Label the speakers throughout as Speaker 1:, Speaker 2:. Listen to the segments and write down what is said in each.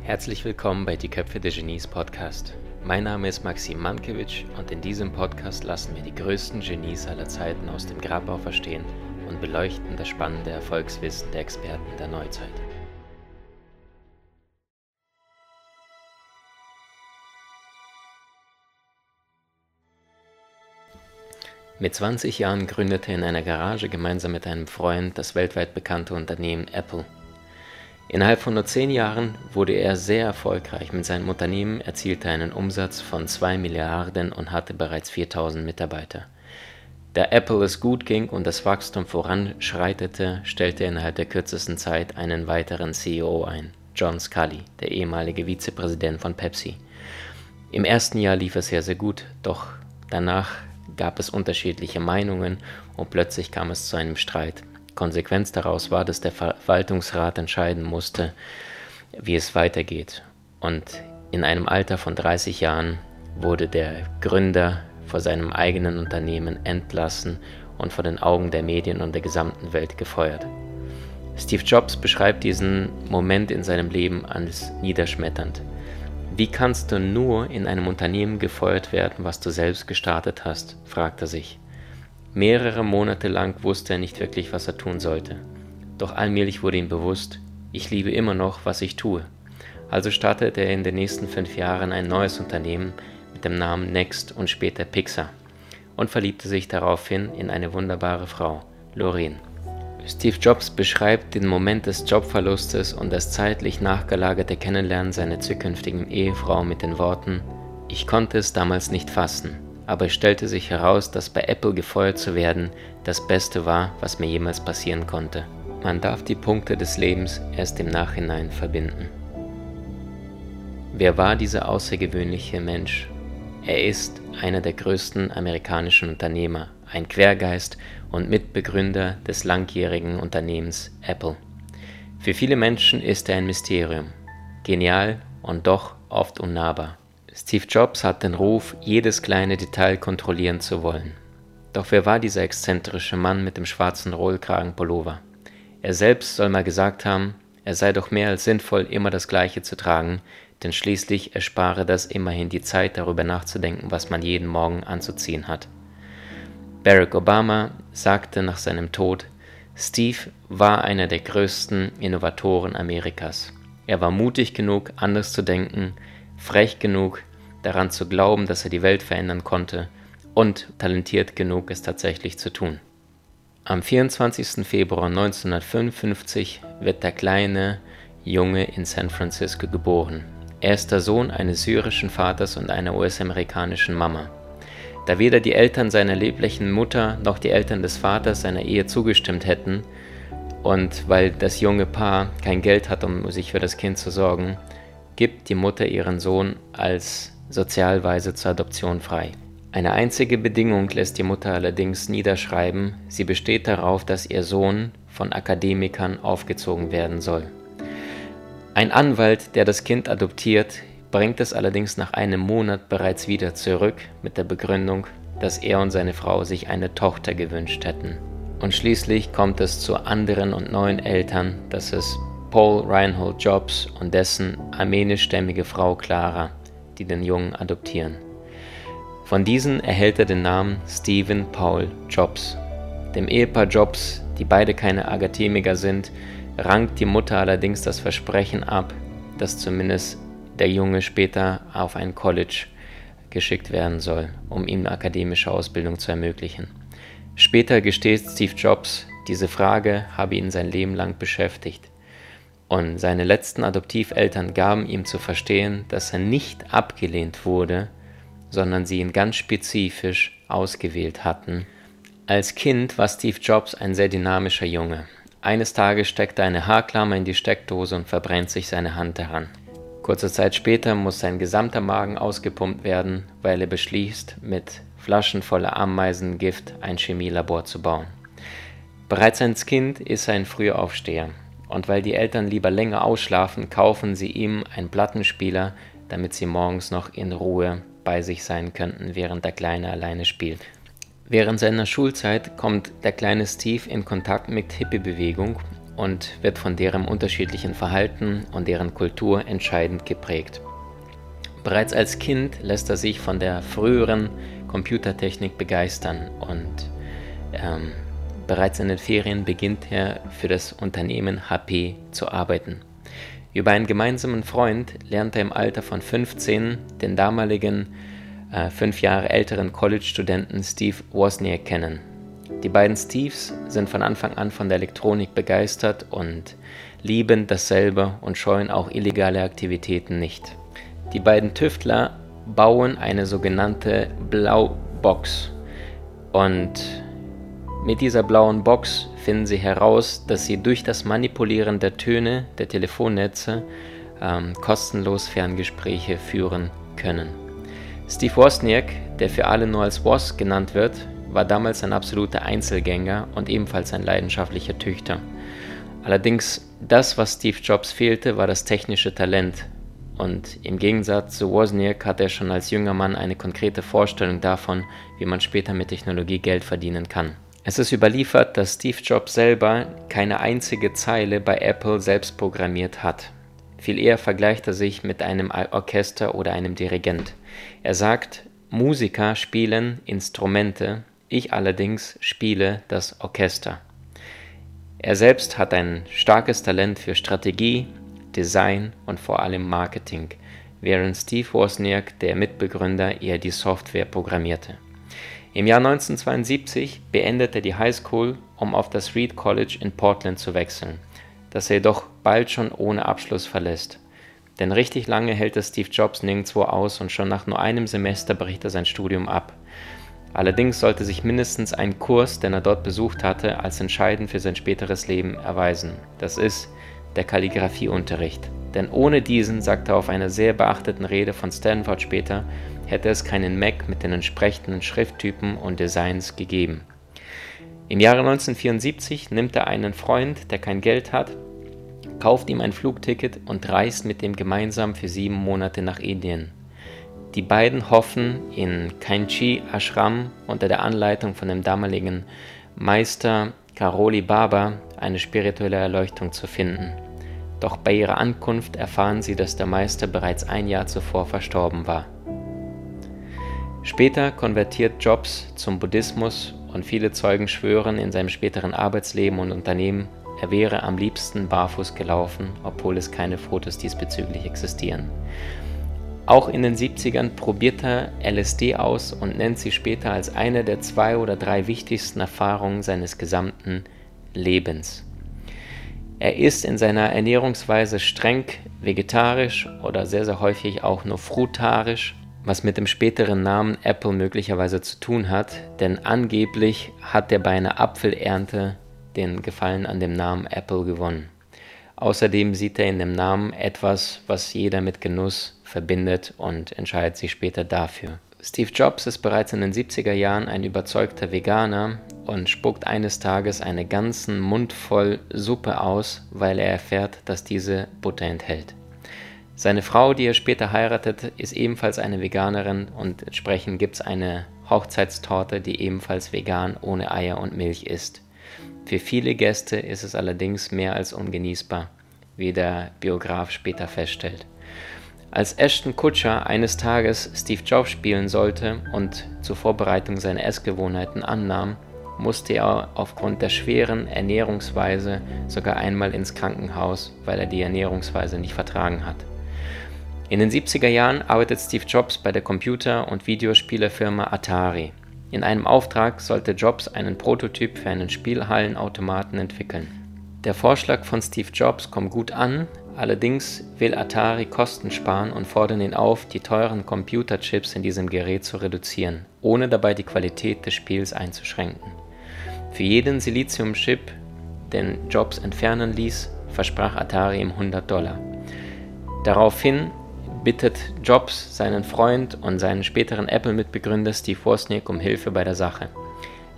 Speaker 1: Herzlich willkommen bei Die Köpfe der Genies Podcast. Mein Name ist Maxim Mankewitsch und in diesem Podcast lassen wir die größten Genies aller Zeiten aus dem Grabau verstehen und beleuchten das spannende Erfolgswissen der Experten der Neuzeit. Mit 20 Jahren gründete er in einer Garage gemeinsam mit einem Freund das weltweit bekannte Unternehmen Apple. Innerhalb von nur 10 Jahren wurde er sehr erfolgreich mit seinem Unternehmen, erzielte einen Umsatz von 2 Milliarden und hatte bereits 4000 Mitarbeiter. Da Apple es gut ging und das Wachstum voranschreitete, stellte er innerhalb der kürzesten Zeit einen weiteren CEO ein, John Scully, der ehemalige Vizepräsident von Pepsi. Im ersten Jahr lief es sehr, sehr gut, doch danach gab es unterschiedliche Meinungen und plötzlich kam es zu einem Streit. Konsequenz daraus war, dass der Verwaltungsrat entscheiden musste, wie es weitergeht. Und in einem Alter von 30 Jahren wurde der Gründer vor seinem eigenen Unternehmen entlassen und vor den Augen der Medien und der gesamten Welt gefeuert. Steve Jobs beschreibt diesen Moment in seinem Leben als niederschmetternd. Wie kannst du nur in einem Unternehmen gefeuert werden, was du selbst gestartet hast? fragt er sich. Mehrere Monate lang wusste er nicht wirklich, was er tun sollte. Doch allmählich wurde ihm bewusst, ich liebe immer noch, was ich tue. Also startete er in den nächsten fünf Jahren ein neues Unternehmen mit dem Namen Next und später Pixar und verliebte sich daraufhin in eine wunderbare Frau, Lorraine. Steve Jobs beschreibt den Moment des Jobverlustes und das zeitlich nachgelagerte Kennenlernen seiner zukünftigen Ehefrau mit den Worten Ich konnte es damals nicht fassen, aber es stellte sich heraus, dass bei Apple gefeuert zu werden das Beste war, was mir jemals passieren konnte. Man darf die Punkte des Lebens erst im Nachhinein verbinden. Wer war dieser außergewöhnliche Mensch? Er ist einer der größten amerikanischen Unternehmer, ein Quergeist und Mitbegründer des langjährigen Unternehmens Apple. Für viele Menschen ist er ein Mysterium, genial und doch oft unnahbar. Steve Jobs hat den Ruf, jedes kleine Detail kontrollieren zu wollen. Doch wer war dieser exzentrische Mann mit dem schwarzen Rollkragenpullover? Er selbst soll mal gesagt haben, er sei doch mehr als sinnvoll, immer das Gleiche zu tragen, denn schließlich erspare das immerhin die Zeit, darüber nachzudenken, was man jeden Morgen anzuziehen hat. Barack Obama sagte nach seinem Tod, Steve war einer der größten Innovatoren Amerikas. Er war mutig genug, anders zu denken, frech genug, daran zu glauben, dass er die Welt verändern konnte und talentiert genug, es tatsächlich zu tun. Am 24. Februar 1955 wird der kleine Junge in San Francisco geboren. Er ist der Sohn eines syrischen Vaters und einer US-amerikanischen Mama. Da weder die Eltern seiner leblichen Mutter noch die Eltern des Vaters seiner Ehe zugestimmt hätten und weil das junge Paar kein Geld hat, um sich für das Kind zu sorgen, gibt die Mutter ihren Sohn als Sozialweise zur Adoption frei. Eine einzige Bedingung lässt die Mutter allerdings niederschreiben, sie besteht darauf, dass ihr Sohn von Akademikern aufgezogen werden soll. Ein Anwalt, der das Kind adoptiert, bringt es allerdings nach einem Monat bereits wieder zurück mit der Begründung, dass er und seine Frau sich eine Tochter gewünscht hätten. Und schließlich kommt es zu anderen und neuen Eltern, das ist Paul Reinhold Jobs und dessen armenischstämmige Frau Clara, die den Jungen adoptieren. Von diesen erhält er den Namen Stephen Paul Jobs. Dem Ehepaar Jobs, die beide keine Agathemiker sind, rankt die Mutter allerdings das Versprechen ab, dass zumindest der Junge später auf ein College geschickt werden soll, um ihm eine akademische Ausbildung zu ermöglichen. Später gesteht Steve Jobs, diese Frage habe ihn sein Leben lang beschäftigt. Und seine letzten Adoptiveltern gaben ihm zu verstehen, dass er nicht abgelehnt wurde, sondern sie ihn ganz spezifisch ausgewählt hatten. Als Kind war Steve Jobs ein sehr dynamischer Junge. Eines Tages steckt er eine Haarklammer in die Steckdose und verbrennt sich seine Hand daran. Kurze Zeit später muss sein gesamter Magen ausgepumpt werden, weil er beschließt, mit Flaschen voller Ameisengift ein Chemielabor zu bauen. Bereits als Kind ist er ein früher Aufsteher und weil die Eltern lieber länger ausschlafen, kaufen sie ihm einen Plattenspieler, damit sie morgens noch in Ruhe bei sich sein könnten, während der Kleine alleine spielt. Während seiner Schulzeit kommt der kleine Steve in Kontakt mit Hippie-Bewegung und wird von deren unterschiedlichen Verhalten und deren Kultur entscheidend geprägt. Bereits als Kind lässt er sich von der früheren Computertechnik begeistern und ähm, bereits in den Ferien beginnt er für das Unternehmen HP zu arbeiten. Über einen gemeinsamen Freund lernt er im Alter von 15 den damaligen äh, fünf Jahre älteren College-Studenten Steve Wozniak kennen. Die beiden Steves sind von Anfang an von der Elektronik begeistert und lieben dasselbe und scheuen auch illegale Aktivitäten nicht. Die beiden Tüftler bauen eine sogenannte Blaubox und mit dieser blauen Box finden sie heraus, dass sie durch das Manipulieren der Töne der Telefonnetze ähm, kostenlos Ferngespräche führen können. Steve Wozniak, der für alle nur als Woz genannt wird, war damals ein absoluter Einzelgänger und ebenfalls ein leidenschaftlicher Tüchter. Allerdings das, was Steve Jobs fehlte, war das technische Talent, und im Gegensatz zu Wozniak hat er schon als junger Mann eine konkrete Vorstellung davon, wie man später mit Technologie Geld verdienen kann. Es ist überliefert, dass Steve Jobs selber keine einzige Zeile bei Apple selbst programmiert hat. Viel eher vergleicht er sich mit einem Orchester oder einem Dirigent. Er sagt, Musiker spielen Instrumente, ich allerdings spiele das Orchester. Er selbst hat ein starkes Talent für Strategie, Design und vor allem Marketing, während Steve Wozniak, der Mitbegründer, eher die Software programmierte. Im Jahr 1972 beendete er die High School, um auf das Reed College in Portland zu wechseln, das er jedoch bald schon ohne Abschluss verlässt. Denn richtig lange hält es Steve Jobs nirgendwo aus und schon nach nur einem Semester bricht er sein Studium ab. Allerdings sollte sich mindestens ein Kurs, den er dort besucht hatte, als entscheidend für sein späteres Leben erweisen. Das ist der Kalligraphieunterricht. Denn ohne diesen, sagt er auf einer sehr beachteten Rede von Stanford später, hätte es keinen Mac mit den entsprechenden Schrifttypen und Designs gegeben. Im Jahre 1974 nimmt er einen Freund, der kein Geld hat, kauft ihm ein Flugticket und reist mit ihm gemeinsam für sieben Monate nach Indien. Die beiden hoffen, in Kainchi Ashram unter der Anleitung von dem damaligen Meister Karoli Baba eine spirituelle Erleuchtung zu finden. Doch bei ihrer Ankunft erfahren sie, dass der Meister bereits ein Jahr zuvor verstorben war. Später konvertiert Jobs zum Buddhismus und viele Zeugen schwören in seinem späteren Arbeitsleben und Unternehmen, er wäre am liebsten barfuß gelaufen, obwohl es keine Fotos diesbezüglich existieren. Auch in den 70ern probiert er LSD aus und nennt sie später als eine der zwei oder drei wichtigsten Erfahrungen seines gesamten Lebens. Er ist in seiner Ernährungsweise streng vegetarisch oder sehr, sehr häufig auch nur frutarisch, was mit dem späteren Namen Apple möglicherweise zu tun hat, denn angeblich hat er bei einer Apfelernte den Gefallen an dem Namen Apple gewonnen. Außerdem sieht er in dem Namen etwas, was jeder mit Genuss verbindet und entscheidet sich später dafür. Steve Jobs ist bereits in den 70er Jahren ein überzeugter Veganer und spuckt eines Tages einen ganzen Mund voll Suppe aus, weil er erfährt, dass diese Butter enthält. Seine Frau, die er später heiratet, ist ebenfalls eine Veganerin und entsprechend gibt es eine Hochzeitstorte, die ebenfalls vegan ohne Eier und Milch ist. Für viele Gäste ist es allerdings mehr als ungenießbar, wie der Biograf später feststellt. Als Ashton Kutcher eines Tages Steve Jobs spielen sollte und zur Vorbereitung seiner Essgewohnheiten annahm, musste er aufgrund der schweren Ernährungsweise sogar einmal ins Krankenhaus, weil er die Ernährungsweise nicht vertragen hat. In den 70er Jahren arbeitet Steve Jobs bei der Computer- und Videospielefirma Atari. In einem Auftrag sollte Jobs einen Prototyp für einen Spielhallenautomaten entwickeln. Der Vorschlag von Steve Jobs kommt gut an, allerdings will Atari Kosten sparen und fordert ihn auf, die teuren Computerchips in diesem Gerät zu reduzieren, ohne dabei die Qualität des Spiels einzuschränken. Für jeden Siliziumchip, den Jobs entfernen ließ, versprach Atari ihm 100 Dollar. Daraufhin bittet Jobs seinen Freund und seinen späteren Apple-Mitbegründer Steve Wozniak um Hilfe bei der Sache.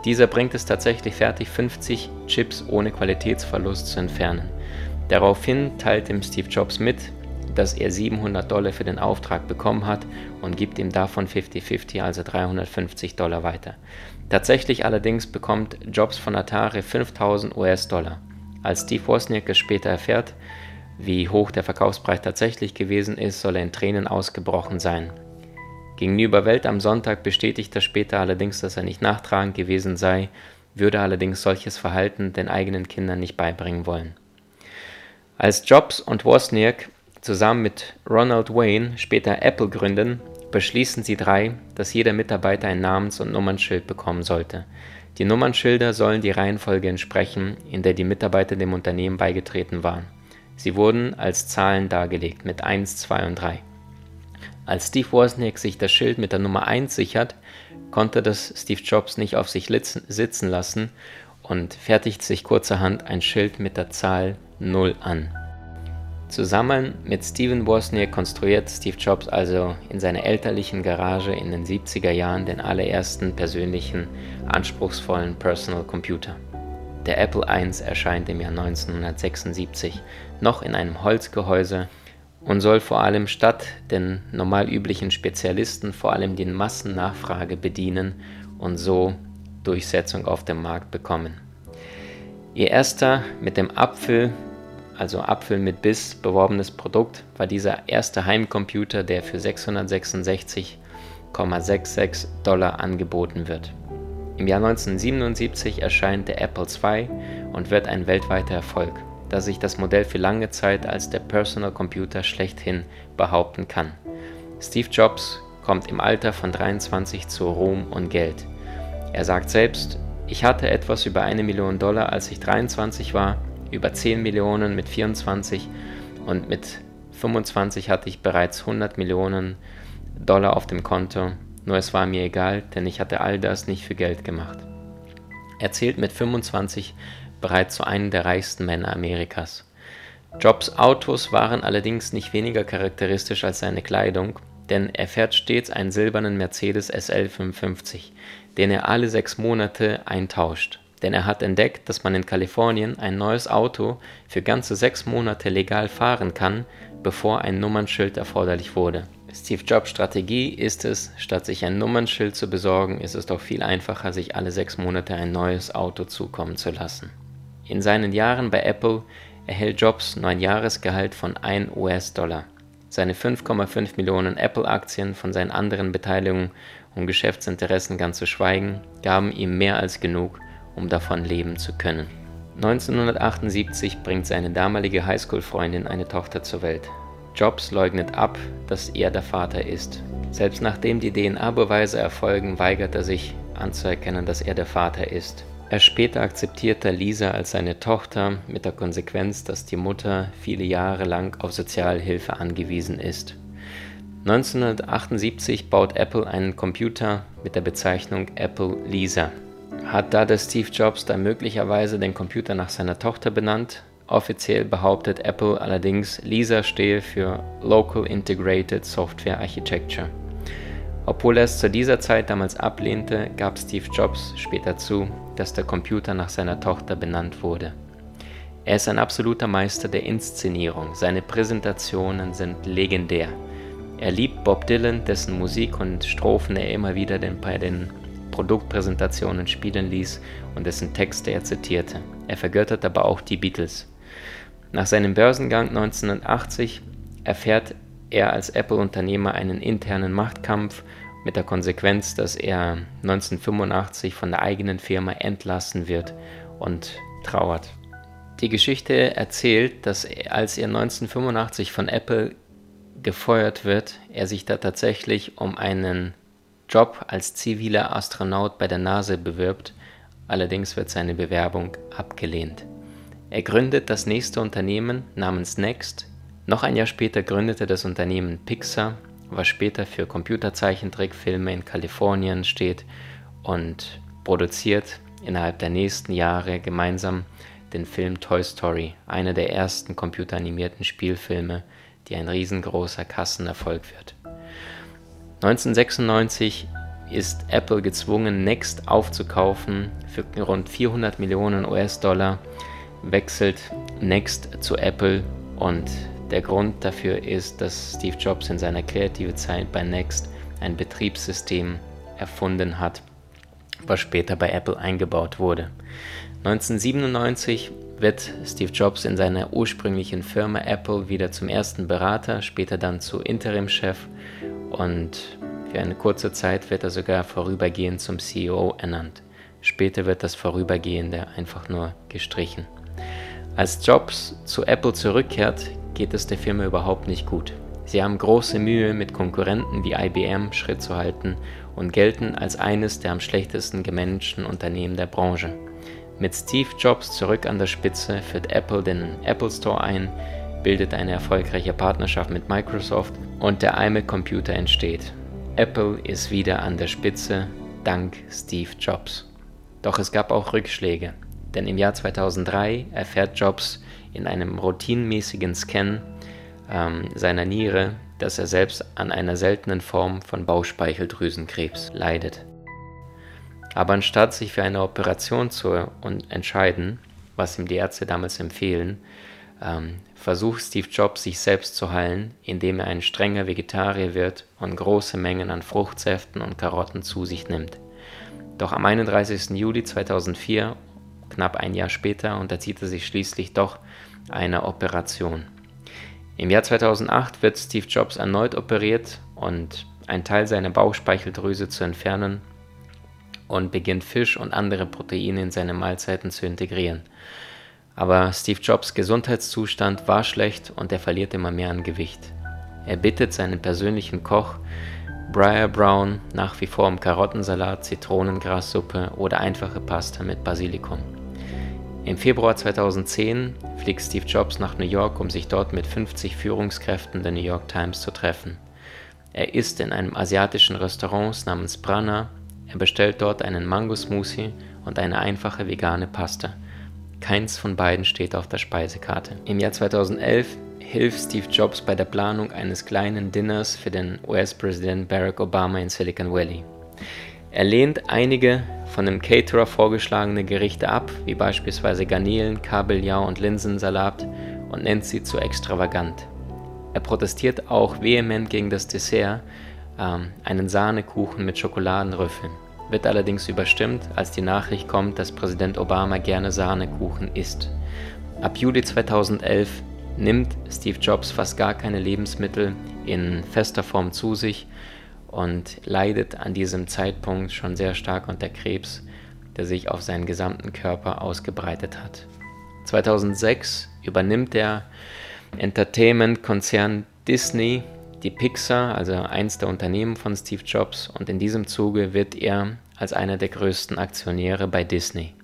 Speaker 1: Dieser bringt es tatsächlich fertig, 50 Chips ohne Qualitätsverlust zu entfernen. Daraufhin teilt ihm Steve Jobs mit, dass er 700 Dollar für den Auftrag bekommen hat und gibt ihm davon 50-50, also 350 Dollar weiter. Tatsächlich allerdings bekommt Jobs von Atari 5000 US-Dollar. Als Steve Wozniak es später erfährt, wie hoch der Verkaufspreis tatsächlich gewesen ist, soll er in Tränen ausgebrochen sein. Gegenüber Welt am Sonntag bestätigt er später allerdings, dass er nicht nachtragend gewesen sei, würde allerdings solches Verhalten den eigenen Kindern nicht beibringen wollen. Als Jobs und Wozniak zusammen mit Ronald Wayne später Apple gründen, beschließen sie drei, dass jeder Mitarbeiter ein Namens- und Nummernschild bekommen sollte. Die Nummernschilder sollen die Reihenfolge entsprechen, in der die Mitarbeiter dem Unternehmen beigetreten waren. Sie wurden als Zahlen dargelegt mit 1, 2 und 3. Als Steve Wozniak sich das Schild mit der Nummer 1 sichert, konnte das Steve Jobs nicht auf sich sitzen lassen und fertigt sich kurzerhand ein Schild mit der Zahl 0 an. Zusammen mit Steven Wozniak konstruiert Steve Jobs also in seiner elterlichen Garage in den 70er Jahren den allerersten persönlichen, anspruchsvollen Personal Computer. Der Apple I erscheint im Jahr 1976 noch in einem Holzgehäuse und soll vor allem statt den normal üblichen Spezialisten vor allem die Massennachfrage bedienen und so Durchsetzung auf dem Markt bekommen. Ihr erster mit dem Apfel, also Apfel mit Biss, beworbenes Produkt war dieser erste Heimcomputer, der für 666,66 Dollar angeboten wird. Im Jahr 1977 erscheint der Apple II und wird ein weltweiter Erfolg da sich das Modell für lange Zeit als der Personal Computer schlechthin behaupten kann. Steve Jobs kommt im Alter von 23 zu Ruhm und Geld. Er sagt selbst, ich hatte etwas über eine Million Dollar, als ich 23 war, über 10 Millionen mit 24 und mit 25 hatte ich bereits 100 Millionen Dollar auf dem Konto. Nur es war mir egal, denn ich hatte all das nicht für Geld gemacht. Er zählt mit 25 bereits zu einem der reichsten Männer Amerikas. Jobs Autos waren allerdings nicht weniger charakteristisch als seine Kleidung, denn er fährt stets einen silbernen Mercedes SL 55, den er alle sechs Monate eintauscht. Denn er hat entdeckt, dass man in Kalifornien ein neues Auto für ganze sechs Monate legal fahren kann, bevor ein Nummernschild erforderlich wurde. Steve Jobs Strategie ist es, statt sich ein Nummernschild zu besorgen, ist es doch viel einfacher, sich alle sechs Monate ein neues Auto zukommen zu lassen. In seinen Jahren bei Apple erhält Jobs nur ein Jahresgehalt von 1 US-Dollar. Seine 5,5 Millionen Apple-Aktien von seinen anderen Beteiligungen und Geschäftsinteressen ganz zu schweigen, gaben ihm mehr als genug, um davon leben zu können. 1978 bringt seine damalige Highschool-Freundin eine Tochter zur Welt. Jobs leugnet ab, dass er der Vater ist. Selbst nachdem die DNA-Beweise erfolgen, weigert er sich anzuerkennen, dass er der Vater ist. Er später akzeptierte Lisa als seine Tochter mit der Konsequenz, dass die Mutter viele Jahre lang auf Sozialhilfe angewiesen ist. 1978 baut Apple einen Computer mit der Bezeichnung Apple Lisa. Hat da der Steve Jobs da möglicherweise den Computer nach seiner Tochter benannt? Offiziell behauptet Apple allerdings, Lisa stehe für Local Integrated Software Architecture. Obwohl er es zu dieser Zeit damals ablehnte, gab Steve Jobs später zu, dass der Computer nach seiner Tochter benannt wurde. Er ist ein absoluter Meister der Inszenierung, seine Präsentationen sind legendär. Er liebt Bob Dylan, dessen Musik und Strophen er immer wieder bei den Produktpräsentationen spielen ließ und dessen Texte er zitierte. Er vergöttert aber auch die Beatles. Nach seinem Börsengang 1980 erfährt er als Apple-Unternehmer einen internen Machtkampf mit der Konsequenz, dass er 1985 von der eigenen Firma entlassen wird und trauert. Die Geschichte erzählt, dass als er 1985 von Apple gefeuert wird, er sich da tatsächlich um einen Job als ziviler Astronaut bei der NASA bewirbt, allerdings wird seine Bewerbung abgelehnt. Er gründet das nächste Unternehmen namens Next. Noch ein Jahr später gründete das Unternehmen Pixar was später für Computerzeichentrickfilme in Kalifornien steht und produziert innerhalb der nächsten Jahre gemeinsam den Film Toy Story, einer der ersten computeranimierten Spielfilme, die ein riesengroßer Kassenerfolg wird. 1996 ist Apple gezwungen, Next aufzukaufen für rund 400 Millionen US-Dollar, wechselt Next zu Apple und der Grund dafür ist, dass Steve Jobs in seiner kreativen Zeit bei Next ein Betriebssystem erfunden hat, was später bei Apple eingebaut wurde. 1997 wird Steve Jobs in seiner ursprünglichen Firma Apple wieder zum ersten Berater, später dann zu Interimchef und für eine kurze Zeit wird er sogar vorübergehend zum CEO ernannt. Später wird das Vorübergehende einfach nur gestrichen. Als Jobs zu Apple zurückkehrt, geht es der Firma überhaupt nicht gut. Sie haben große Mühe, mit Konkurrenten wie IBM Schritt zu halten und gelten als eines der am schlechtesten gemanagten Unternehmen der Branche. Mit Steve Jobs zurück an der Spitze führt Apple den Apple Store ein, bildet eine erfolgreiche Partnerschaft mit Microsoft und der iMac Computer entsteht. Apple ist wieder an der Spitze dank Steve Jobs. Doch es gab auch Rückschläge, denn im Jahr 2003 erfährt Jobs in einem routinemäßigen Scan ähm, seiner Niere, dass er selbst an einer seltenen Form von Bauchspeicheldrüsenkrebs leidet. Aber anstatt sich für eine Operation zu entscheiden, was ihm die Ärzte damals empfehlen, ähm, versucht Steve Jobs sich selbst zu heilen, indem er ein strenger Vegetarier wird und große Mengen an Fruchtsäften und Karotten zu sich nimmt. Doch am 31. Juli 2004, knapp ein Jahr später, unterzieht er sich schließlich doch einer Operation. Im Jahr 2008 wird Steve Jobs erneut operiert und ein Teil seiner Bauchspeicheldrüse zu entfernen und beginnt Fisch und andere Proteine in seine Mahlzeiten zu integrieren. Aber Steve Jobs Gesundheitszustand war schlecht und er verliert immer mehr an Gewicht. Er bittet seinen persönlichen Koch Briar Brown nach wie vor um Karottensalat, Zitronengrassuppe oder einfache Pasta mit Basilikum. Im Februar 2010 fliegt Steve Jobs nach New York, um sich dort mit 50 Führungskräften der New York Times zu treffen. Er isst in einem asiatischen Restaurant namens Prana er bestellt dort einen Mango-Smoothie und eine einfache vegane Pasta. Keins von beiden steht auf der Speisekarte. Im Jahr 2011 hilft Steve Jobs bei der Planung eines kleinen Dinners für den US-Präsident Barack Obama in Silicon Valley. Er lehnt einige von dem Caterer vorgeschlagene Gerichte ab, wie beispielsweise Garnelen, Kabeljau und Linsensalat, und nennt sie zu extravagant. Er protestiert auch vehement gegen das Dessert, ähm, einen Sahnekuchen mit Schokoladenrüffeln, wird allerdings überstimmt, als die Nachricht kommt, dass Präsident Obama gerne Sahnekuchen isst. Ab Juli 2011 nimmt Steve Jobs fast gar keine Lebensmittel in fester Form zu sich und leidet an diesem Zeitpunkt schon sehr stark unter Krebs, der sich auf seinen gesamten Körper ausgebreitet hat. 2006 übernimmt der Entertainment-Konzern Disney die Pixar, also eins der Unternehmen von Steve Jobs, und in diesem Zuge wird er als einer der größten Aktionäre bei Disney.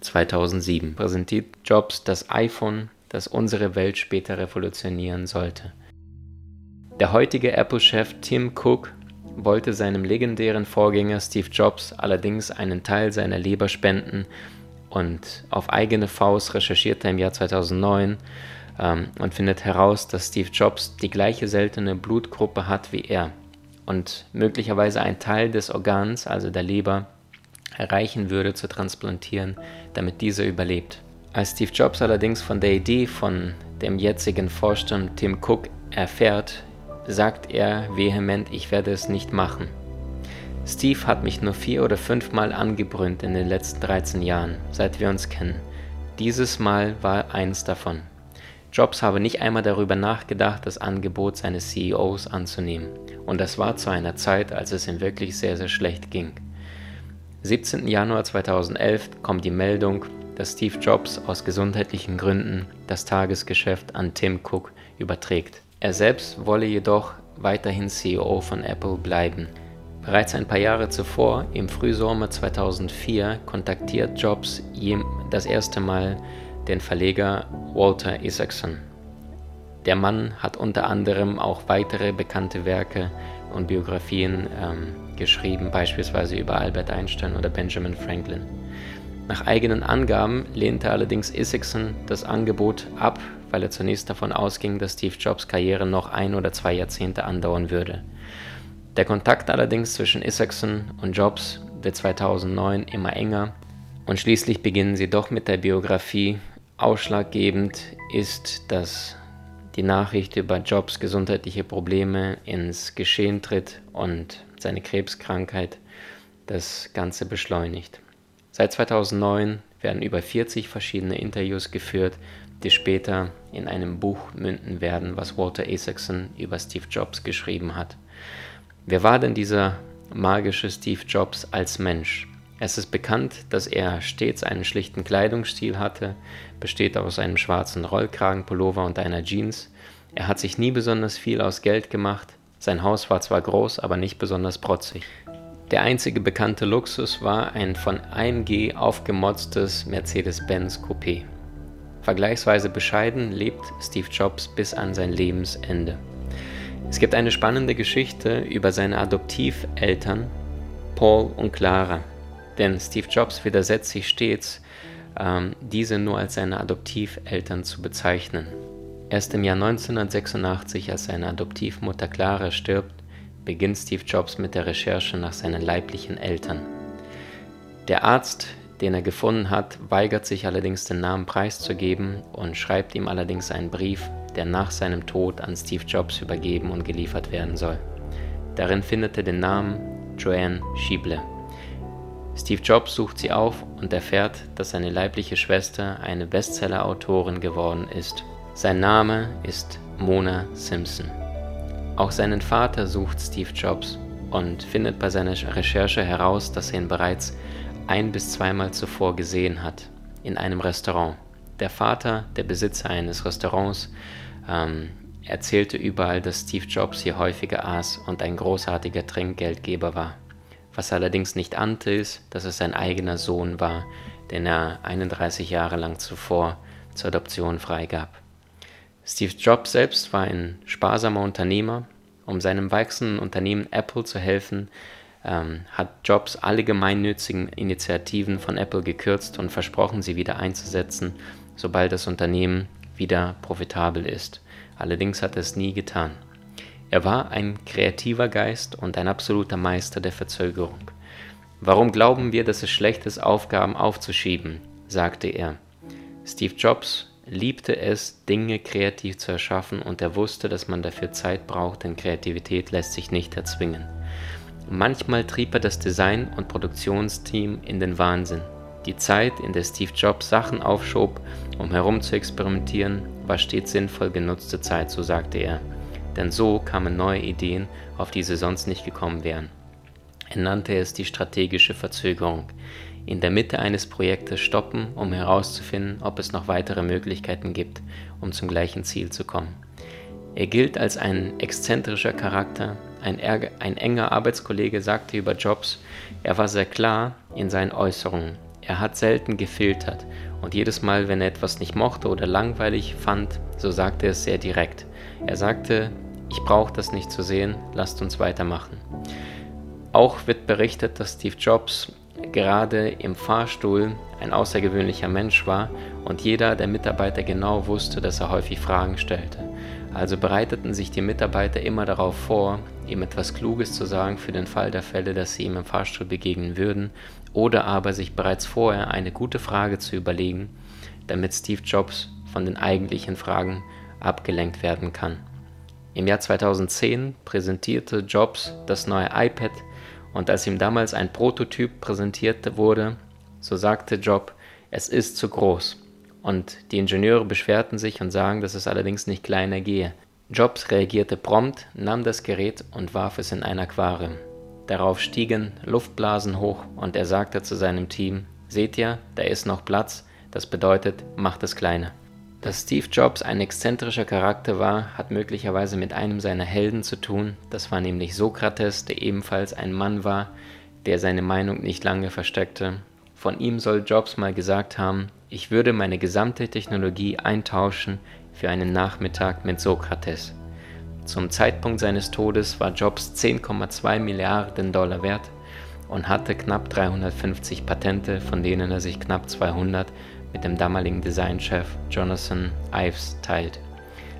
Speaker 1: 2007 präsentiert Jobs das iPhone, das unsere Welt später revolutionieren sollte. Der heutige Apple-Chef Tim Cook wollte seinem legendären Vorgänger Steve Jobs allerdings einen Teil seiner Leber spenden und auf eigene Faust recherchierte er im Jahr 2009 ähm, und findet heraus, dass Steve Jobs die gleiche seltene Blutgruppe hat wie er und möglicherweise ein Teil des Organs, also der Leber, erreichen würde zu transplantieren, damit dieser überlebt. Als Steve Jobs allerdings von der Idee von dem jetzigen Vorstand Tim Cook erfährt, sagt er vehement, ich werde es nicht machen. Steve hat mich nur vier oder fünfmal angebrüllt in den letzten 13 Jahren, seit wir uns kennen. Dieses Mal war eins davon. Jobs habe nicht einmal darüber nachgedacht, das Angebot seines CEOs anzunehmen. Und das war zu einer Zeit, als es ihm wirklich sehr, sehr schlecht ging. 17. Januar 2011 kommt die Meldung, dass Steve Jobs aus gesundheitlichen Gründen das Tagesgeschäft an Tim Cook überträgt. Er selbst wolle jedoch weiterhin CEO von Apple bleiben. Bereits ein paar Jahre zuvor, im Frühsommer 2004, kontaktiert Jobs das erste Mal den Verleger Walter Isaacson. Der Mann hat unter anderem auch weitere bekannte Werke und Biografien ähm, geschrieben, beispielsweise über Albert Einstein oder Benjamin Franklin. Nach eigenen Angaben lehnte allerdings Isaacson das Angebot ab, weil er zunächst davon ausging, dass Steve Jobs Karriere noch ein oder zwei Jahrzehnte andauern würde. Der Kontakt allerdings zwischen Isaacson und Jobs wird 2009 immer enger und schließlich beginnen sie doch mit der Biografie Ausschlaggebend ist, dass die Nachricht über Jobs gesundheitliche Probleme ins Geschehen tritt und seine Krebskrankheit das Ganze beschleunigt. Seit 2009 werden über 40 verschiedene Interviews geführt, die später in einem Buch münden werden, was Walter Isaacson über Steve Jobs geschrieben hat. Wer war denn dieser magische Steve Jobs als Mensch? Es ist bekannt, dass er stets einen schlichten Kleidungsstil hatte, besteht aus einem schwarzen Rollkragenpullover und einer Jeans. Er hat sich nie besonders viel aus Geld gemacht. Sein Haus war zwar groß, aber nicht besonders protzig. Der einzige bekannte Luxus war ein von AMG aufgemotztes Mercedes-Benz Coupé. Vergleichsweise bescheiden lebt Steve Jobs bis an sein Lebensende. Es gibt eine spannende Geschichte über seine Adoptiveltern Paul und Clara, denn Steve Jobs widersetzt sich stets, ähm, diese nur als seine Adoptiveltern zu bezeichnen. Erst im Jahr 1986, als seine Adoptivmutter Clara stirbt, beginnt Steve Jobs mit der Recherche nach seinen leiblichen Eltern. Der Arzt, den er gefunden hat, weigert sich allerdings den Namen preiszugeben und schreibt ihm allerdings einen Brief, der nach seinem Tod an Steve Jobs übergeben und geliefert werden soll. Darin findet er den Namen Joanne Schieble. Steve Jobs sucht sie auf und erfährt, dass seine leibliche Schwester eine Bestseller-Autorin geworden ist. Sein Name ist Mona Simpson. Auch seinen Vater sucht Steve Jobs und findet bei seiner Recherche heraus, dass er ihn bereits ein bis zweimal zuvor gesehen hat in einem Restaurant. Der Vater, der Besitzer eines Restaurants, ähm, erzählte überall, dass Steve Jobs hier häufiger aß und ein großartiger Trinkgeldgeber war. Was allerdings nicht ahnte, ist, dass es sein eigener Sohn war, den er 31 Jahre lang zuvor zur Adoption freigab. Steve Jobs selbst war ein sparsamer Unternehmer. Um seinem wachsenden Unternehmen Apple zu helfen, ähm, hat Jobs alle gemeinnützigen Initiativen von Apple gekürzt und versprochen, sie wieder einzusetzen, sobald das Unternehmen wieder profitabel ist. Allerdings hat er es nie getan. Er war ein kreativer Geist und ein absoluter Meister der Verzögerung. Warum glauben wir, dass es schlecht ist, Aufgaben aufzuschieben? sagte er. Steve Jobs liebte es, Dinge kreativ zu erschaffen und er wusste, dass man dafür Zeit braucht, denn Kreativität lässt sich nicht erzwingen. Manchmal trieb er das Design- und Produktionsteam in den Wahnsinn. Die Zeit, in der Steve Jobs Sachen aufschob, um herum zu experimentieren, war stets sinnvoll genutzte Zeit, so sagte er. Denn so kamen neue Ideen, auf die sie sonst nicht gekommen wären. Er nannte es die strategische Verzögerung in der Mitte eines Projektes stoppen, um herauszufinden, ob es noch weitere Möglichkeiten gibt, um zum gleichen Ziel zu kommen. Er gilt als ein exzentrischer Charakter, ein, ein, enger Arbeitskollege sagte über Jobs, er war sehr klar in seinen Äußerungen. Er hat selten gefiltert und jedes Mal, wenn er etwas nicht mochte oder langweilig fand, so sagte er es sehr direkt. Er sagte, ich brauche das nicht zu sehen, lasst uns weitermachen. Auch wird berichtet, dass Steve Jobs gerade im Fahrstuhl ein außergewöhnlicher Mensch war und jeder der Mitarbeiter genau wusste, dass er häufig Fragen stellte. Also bereiteten sich die Mitarbeiter immer darauf vor, ihm etwas Kluges zu sagen für den Fall der Fälle, dass sie ihm im Fahrstuhl begegnen würden, oder aber sich bereits vorher eine gute Frage zu überlegen, damit Steve Jobs von den eigentlichen Fragen abgelenkt werden kann. Im Jahr 2010 präsentierte Jobs das neue iPad und als ihm damals ein Prototyp präsentiert wurde, so sagte Job, es ist zu groß. Und die Ingenieure beschwerten sich und sagen, dass es allerdings nicht kleiner gehe. Jobs reagierte prompt, nahm das Gerät und warf es in ein Aquarium. Darauf stiegen Luftblasen hoch und er sagte zu seinem Team, seht ihr, da ist noch Platz, das bedeutet, macht es kleiner. Dass Steve Jobs ein exzentrischer Charakter war, hat möglicherweise mit einem seiner Helden zu tun, das war nämlich Sokrates, der ebenfalls ein Mann war, der seine Meinung nicht lange versteckte. Von ihm soll Jobs mal gesagt haben, ich würde meine gesamte Technologie eintauschen für einen Nachmittag mit Sokrates. Zum Zeitpunkt seines Todes war Jobs 10,2 Milliarden Dollar wert und hatte knapp 350 Patente, von denen er sich knapp 200 mit dem damaligen Designchef Jonathan Ives teilt.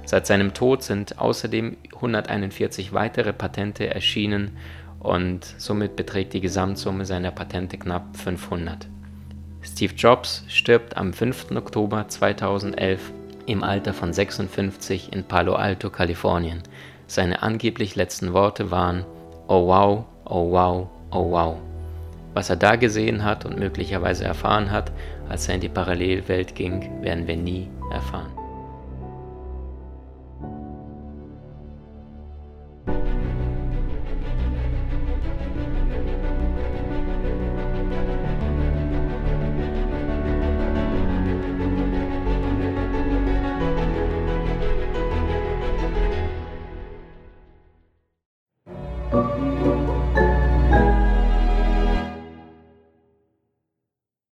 Speaker 1: Seit seinem Tod sind außerdem 141 weitere Patente erschienen und somit beträgt die Gesamtsumme seiner Patente knapp 500. Steve Jobs stirbt am 5. Oktober 2011 im Alter von 56 in Palo Alto, Kalifornien. Seine angeblich letzten Worte waren Oh wow, oh wow, oh wow. Was er da gesehen hat und möglicherweise erfahren hat, als er in die Parallelwelt ging, werden wir nie erfahren.